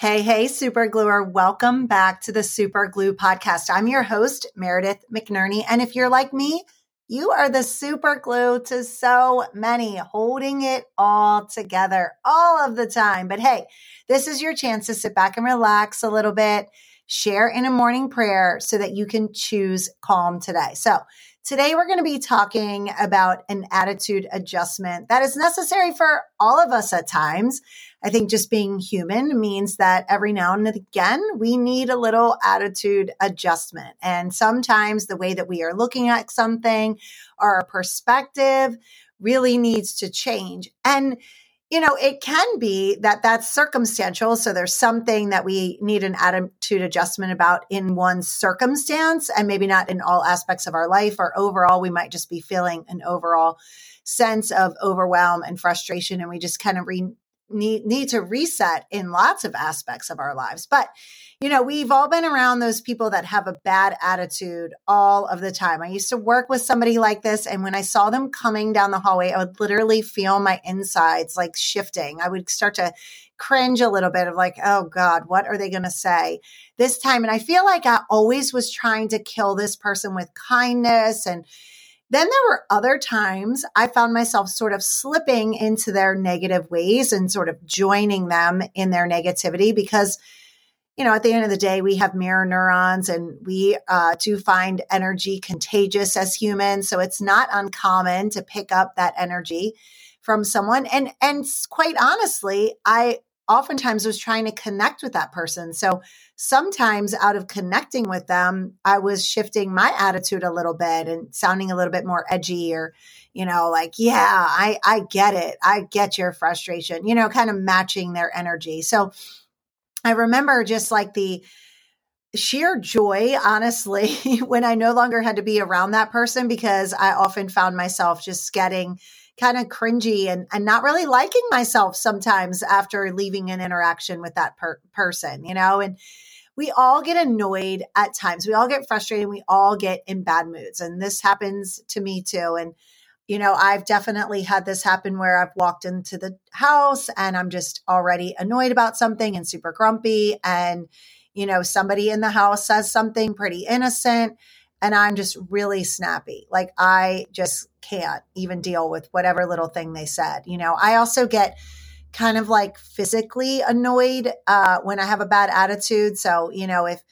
Hey, hey, super gluer. Welcome back to the Super Glue podcast. I'm your host, Meredith McNerney. And if you're like me, you are the super glue to so many, holding it all together all of the time. But hey, this is your chance to sit back and relax a little bit, share in a morning prayer so that you can choose calm today. So Today, we're going to be talking about an attitude adjustment that is necessary for all of us at times. I think just being human means that every now and again, we need a little attitude adjustment. And sometimes the way that we are looking at something, our perspective really needs to change. And you know, it can be that that's circumstantial. So there's something that we need an attitude adjustment about in one circumstance and maybe not in all aspects of our life or overall, we might just be feeling an overall sense of overwhelm and frustration. And we just kind of re- need, need to reset in lots of aspects of our lives. But, you know, we've all been around those people that have a bad attitude all of the time. I used to work with somebody like this. And when I saw them coming down the hallway, I would literally feel my insides like shifting. I would start to cringe a little bit of like, oh God, what are they going to say this time? And I feel like I always was trying to kill this person with kindness and, then there were other times I found myself sort of slipping into their negative ways and sort of joining them in their negativity because, you know, at the end of the day, we have mirror neurons and we uh, do find energy contagious as humans. So it's not uncommon to pick up that energy from someone. And, and quite honestly, I oftentimes was trying to connect with that person. So sometimes out of connecting with them, I was shifting my attitude a little bit and sounding a little bit more edgy or, you know, like, yeah, I, I get it. I get your frustration, you know, kind of matching their energy. So I remember just like the, sheer joy, honestly, when I no longer had to be around that person because I often found myself just getting kind of cringy and, and not really liking myself sometimes after leaving an interaction with that per- person, you know? And we all get annoyed at times. We all get frustrated. We all get in bad moods. And this happens to me too. And, you know, I've definitely had this happen where I've walked into the house and I'm just already annoyed about something and super grumpy. And, you know, somebody in the house says something pretty innocent and I'm just really snappy. Like I just can't even deal with whatever little thing they said. You know, I also get kind of like physically annoyed uh, when I have a bad attitude. So, you know, if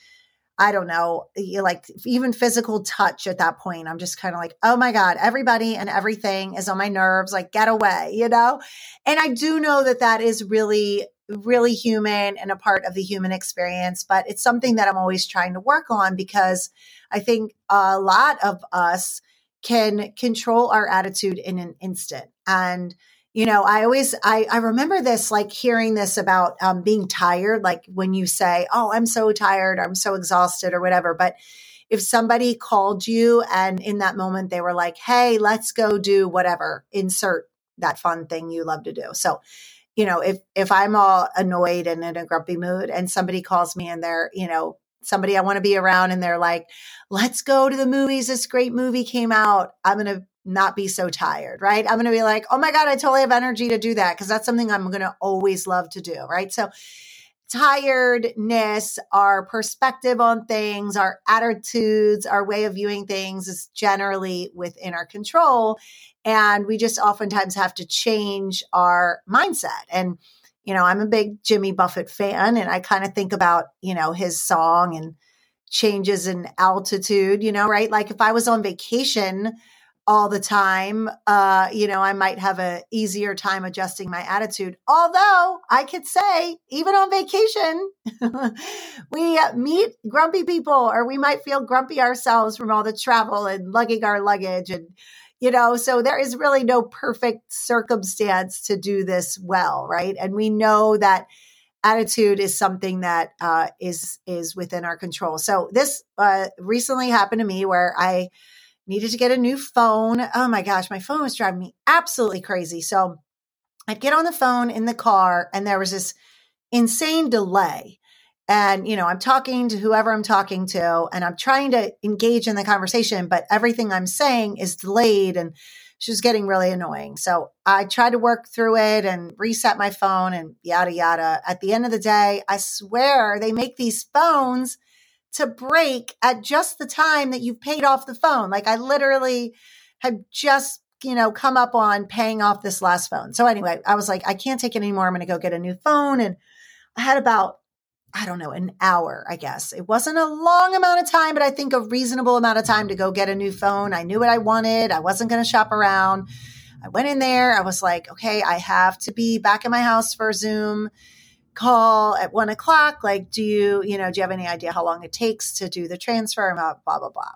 I don't know, like even physical touch at that point, I'm just kind of like, oh my God, everybody and everything is on my nerves. Like, get away, you know? And I do know that that is really really human and a part of the human experience, but it's something that I'm always trying to work on because I think a lot of us can control our attitude in an instant. And, you know, I always, I, I remember this, like hearing this about um, being tired, like when you say, oh, I'm so tired, or, I'm so exhausted or whatever. But if somebody called you and in that moment they were like, hey, let's go do whatever, insert that fun thing you love to do. So you know, if if I'm all annoyed and in a grumpy mood and somebody calls me and they're, you know, somebody I want to be around and they're like, "Let's go to the movies. This great movie came out." I'm going to not be so tired, right? I'm going to be like, "Oh my god, I totally have energy to do that" because that's something I'm going to always love to do, right? So tiredness, our perspective on things, our attitudes, our way of viewing things is generally within our control. And we just oftentimes have to change our mindset. And, you know, I'm a big Jimmy Buffett fan, and I kind of think about, you know, his song and changes in altitude, you know, right? Like if I was on vacation, all the time, uh, you know, I might have a easier time adjusting my attitude. Although I could say, even on vacation, we meet grumpy people, or we might feel grumpy ourselves from all the travel and lugging our luggage and you know so there is really no perfect circumstance to do this well right? And we know that attitude is something that uh, is is within our control. So this uh, recently happened to me where i needed to get a new phone. Oh my gosh my phone was driving me absolutely crazy. So i'd get on the phone in the car and there was this insane delay. And you know i'm talking to whoever i'm talking to and i'm trying to engage in the conversation but everything i'm saying is delayed and she was getting really annoying. So i tried to work through it and reset my phone and yada yada. At the end of the day i swear they make these phones to break at just the time that you've paid off the phone like i literally had just you know come up on paying off this last phone so anyway i was like i can't take it anymore i'm going to go get a new phone and i had about I don't know, an hour, I guess. It wasn't a long amount of time, but I think a reasonable amount of time to go get a new phone. I knew what I wanted. I wasn't going to shop around. I went in there. I was like, okay, I have to be back in my house for Zoom call at one o'clock. Like, do you, you know, do you have any idea how long it takes to do the transfer? Blah, blah, blah.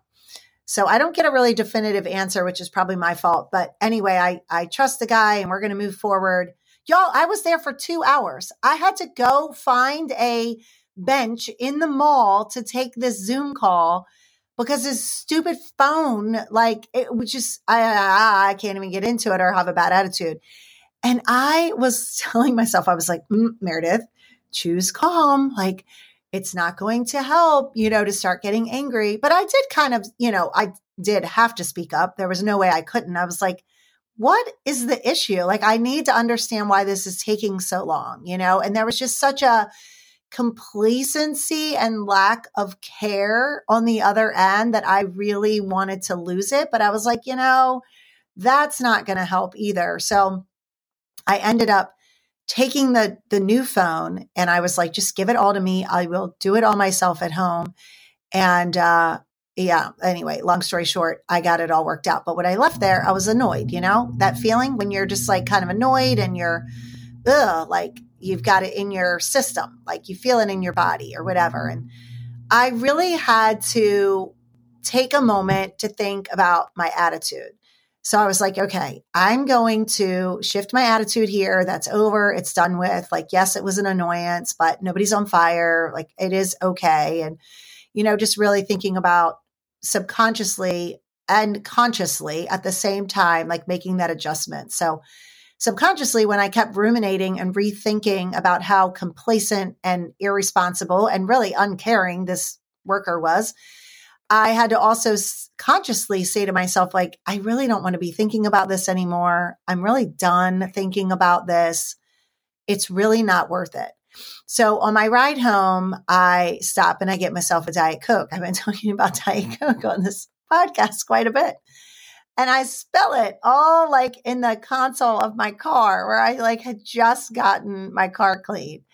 So I don't get a really definitive answer, which is probably my fault. But anyway, I, I trust the guy and we're going to move forward. Y'all, I was there for two hours. I had to go find a bench in the mall to take this Zoom call because his stupid phone, like, it was just, I, I, I can't even get into it or have a bad attitude. And I was telling myself, I was like, mm, Meredith, choose calm. Like, it's not going to help, you know, to start getting angry. But I did kind of, you know, I did have to speak up. There was no way I couldn't. I was like, what is the issue? Like, I need to understand why this is taking so long, you know? And there was just such a complacency and lack of care on the other end that I really wanted to lose it. But I was like, you know, that's not going to help either. So I ended up taking the the new phone and I was like, just give it all to me. I will do it all myself at home. And uh, yeah, anyway, long story short, I got it all worked out. But when I left there, I was annoyed, you know, that feeling when you're just like kind of annoyed and you're, ugh, like you've got it in your system, like you feel it in your body or whatever. And I really had to take a moment to think about my attitude. So I was like, okay, I'm going to shift my attitude here. That's over. It's done with. Like, yes, it was an annoyance, but nobody's on fire. Like, it is okay. And, you know, just really thinking about subconsciously and consciously at the same time, like making that adjustment. So, subconsciously, when I kept ruminating and rethinking about how complacent and irresponsible and really uncaring this worker was, I had to also consciously say to myself, like, I really don't want to be thinking about this anymore. I'm really done thinking about this. It's really not worth it. So on my ride home, I stop and I get myself a Diet Coke. I've been talking about Diet mm. Coke on this podcast quite a bit. And I spill it all like in the console of my car where I like had just gotten my car clean.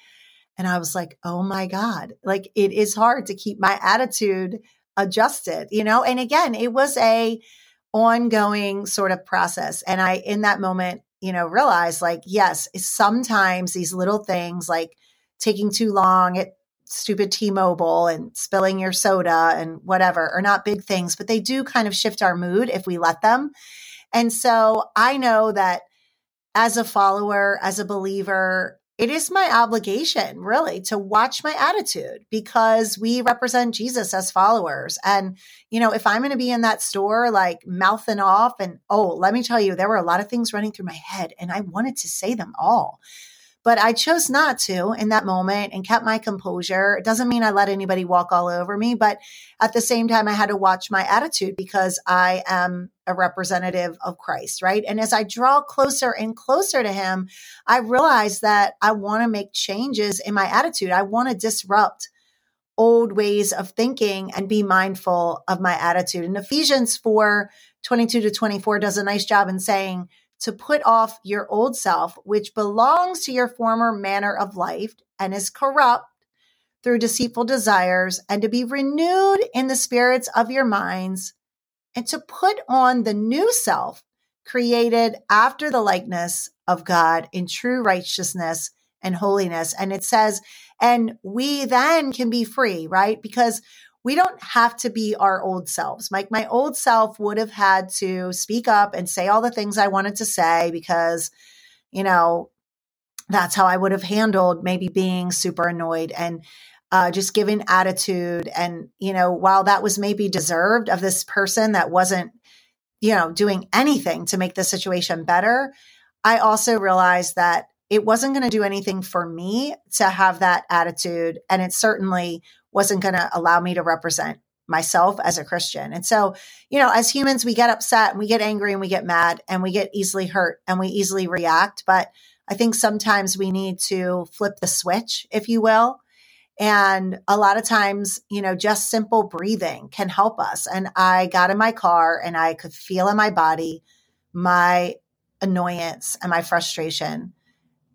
And I was like, oh my God, like it is hard to keep my attitude adjusted, you know? And again, it was a ongoing sort of process. And I, in that moment, you know, realized like, yes, sometimes these little things like taking too long at stupid T-Mobile and spilling your soda and whatever are not big things, but they do kind of shift our mood if we let them. And so I know that as a follower, as a believer, it is my obligation really to watch my attitude because we represent Jesus as followers. And, you know, if I'm going to be in that store like mouthing off and, oh, let me tell you, there were a lot of things running through my head and I wanted to say them all. But I chose not to in that moment and kept my composure. It doesn't mean I let anybody walk all over me, but at the same time, I had to watch my attitude because I am a representative of Christ, right? And as I draw closer and closer to Him, I realize that I want to make changes in my attitude. I want to disrupt old ways of thinking and be mindful of my attitude. And Ephesians 4 22 to 24 does a nice job in saying, to put off your old self, which belongs to your former manner of life and is corrupt through deceitful desires, and to be renewed in the spirits of your minds, and to put on the new self created after the likeness of God in true righteousness and holiness. And it says, and we then can be free, right? Because we don't have to be our old selves. Like my old self would have had to speak up and say all the things I wanted to say because, you know, that's how I would have handled maybe being super annoyed and uh, just giving attitude. And, you know, while that was maybe deserved of this person that wasn't, you know, doing anything to make the situation better, I also realized that it wasn't going to do anything for me to have that attitude. And it certainly wasn't going to allow me to represent myself as a Christian. And so, you know, as humans, we get upset and we get angry and we get mad and we get easily hurt and we easily react. But I think sometimes we need to flip the switch, if you will. And a lot of times, you know, just simple breathing can help us. And I got in my car and I could feel in my body my annoyance and my frustration.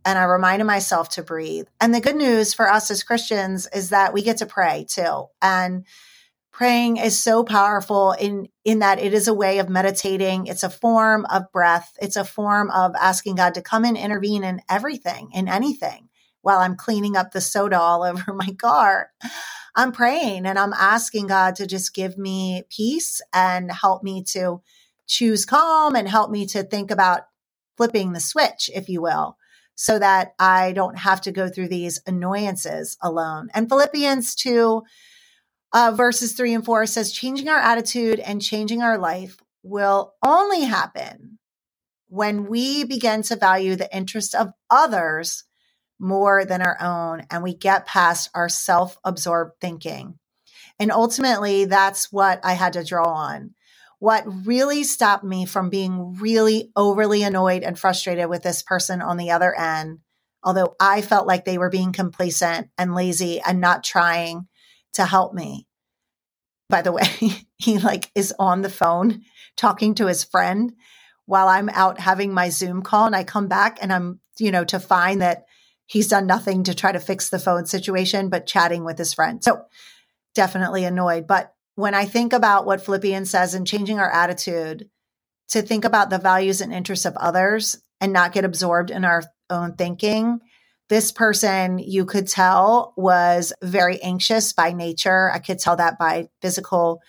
And I reminded myself to breathe. And the good news for us as Christians is that we get to pray too. And praying is so powerful in in that it is a way of meditating it's a form of breath it's a form of asking god to come and intervene in everything in anything while i'm cleaning up the soda all over my car i'm praying and i'm asking god to just give me peace and help me to choose calm and help me to think about flipping the switch if you will so that i don't have to go through these annoyances alone and philippians 2 uh, verses three and four says, changing our attitude and changing our life will only happen when we begin to value the interest of others more than our own and we get past our self absorbed thinking. And ultimately, that's what I had to draw on. What really stopped me from being really overly annoyed and frustrated with this person on the other end, although I felt like they were being complacent and lazy and not trying to help me. By the way, he like is on the phone talking to his friend while I'm out having my Zoom call and I come back and I'm, you know, to find that he's done nothing to try to fix the phone situation, but chatting with his friend. So definitely annoyed. But when I think about what Philippians says and changing our attitude to think about the values and interests of others and not get absorbed in our own thinking, this person you could tell was very anxious by nature. I could tell that by physical,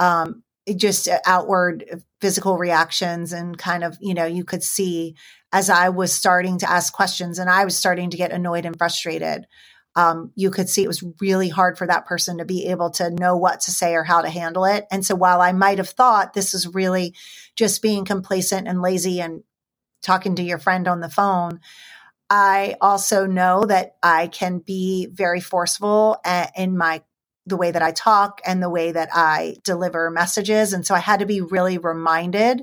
um, just outward physical reactions and kind of, you know, you could see as I was starting to ask questions and I was starting to get annoyed and frustrated. Um, you could see it was really hard for that person to be able to know what to say or how to handle it. And so while I might have thought this is really just being complacent and lazy and talking to your friend on the phone, I also know that I can be very forceful in my the way that I talk and the way that I deliver messages and so I had to be really reminded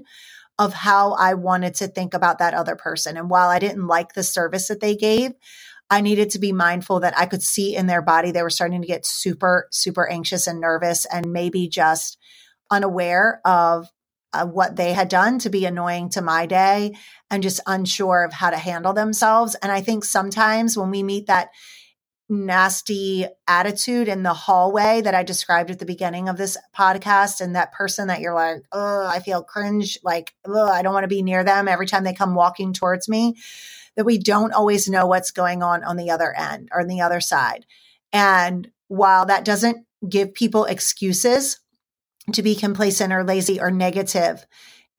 of how I wanted to think about that other person and while I didn't like the service that they gave I needed to be mindful that I could see in their body they were starting to get super super anxious and nervous and maybe just unaware of uh, what they had done to be annoying to my day and just unsure of how to handle themselves. And I think sometimes when we meet that nasty attitude in the hallway that I described at the beginning of this podcast, and that person that you're like, oh, I feel cringe, like, oh, I don't want to be near them every time they come walking towards me, that we don't always know what's going on on the other end or on the other side. And while that doesn't give people excuses to be complacent or lazy or negative.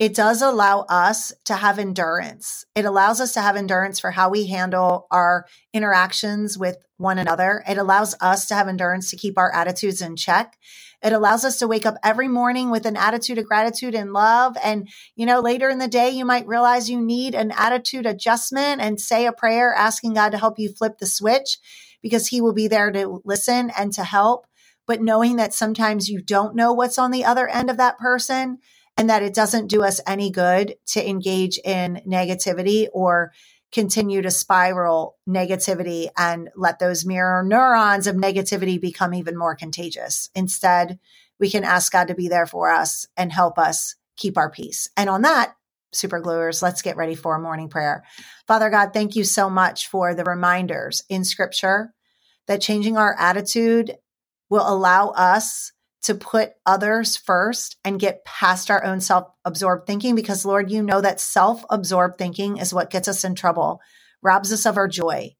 It does allow us to have endurance. It allows us to have endurance for how we handle our interactions with one another. It allows us to have endurance to keep our attitudes in check. It allows us to wake up every morning with an attitude of gratitude and love. And, you know, later in the day, you might realize you need an attitude adjustment and say a prayer asking God to help you flip the switch because he will be there to listen and to help but knowing that sometimes you don't know what's on the other end of that person and that it doesn't do us any good to engage in negativity or continue to spiral negativity and let those mirror neurons of negativity become even more contagious. Instead, we can ask God to be there for us and help us keep our peace. And on that, super gluers, let's get ready for a morning prayer. Father God, thank you so much for the reminders in scripture that changing our attitude will allow us to put others first and get past our own self absorbed thinking because, Lord, you know that self absorbed thinking is what gets us in trouble, robs us of our joy,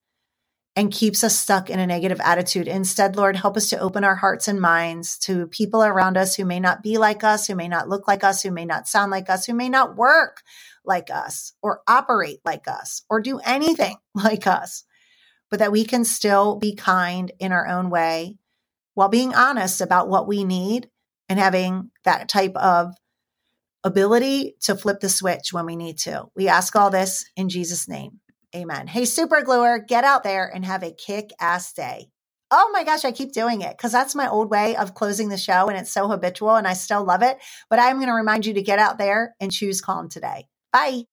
and keeps us stuck in a negative attitude. Instead, Lord, help us to open our hearts and minds to people around us who may not be like us, who may not look like us, who may not sound like us, who may not work like us or operate like us or do anything like us, but that we can still be kind in our own way while being honest about what we need and having that type of ability to flip the switch when we need to. We ask all this in Jesus' name. Amen. Hey, super gluer, get out there and have a kick ass day. Oh my gosh, I keep doing it because that's my old way of closing the show and it's so habitual and I still love it. But I'm going to remind you to get out there and choose calm today. Bye.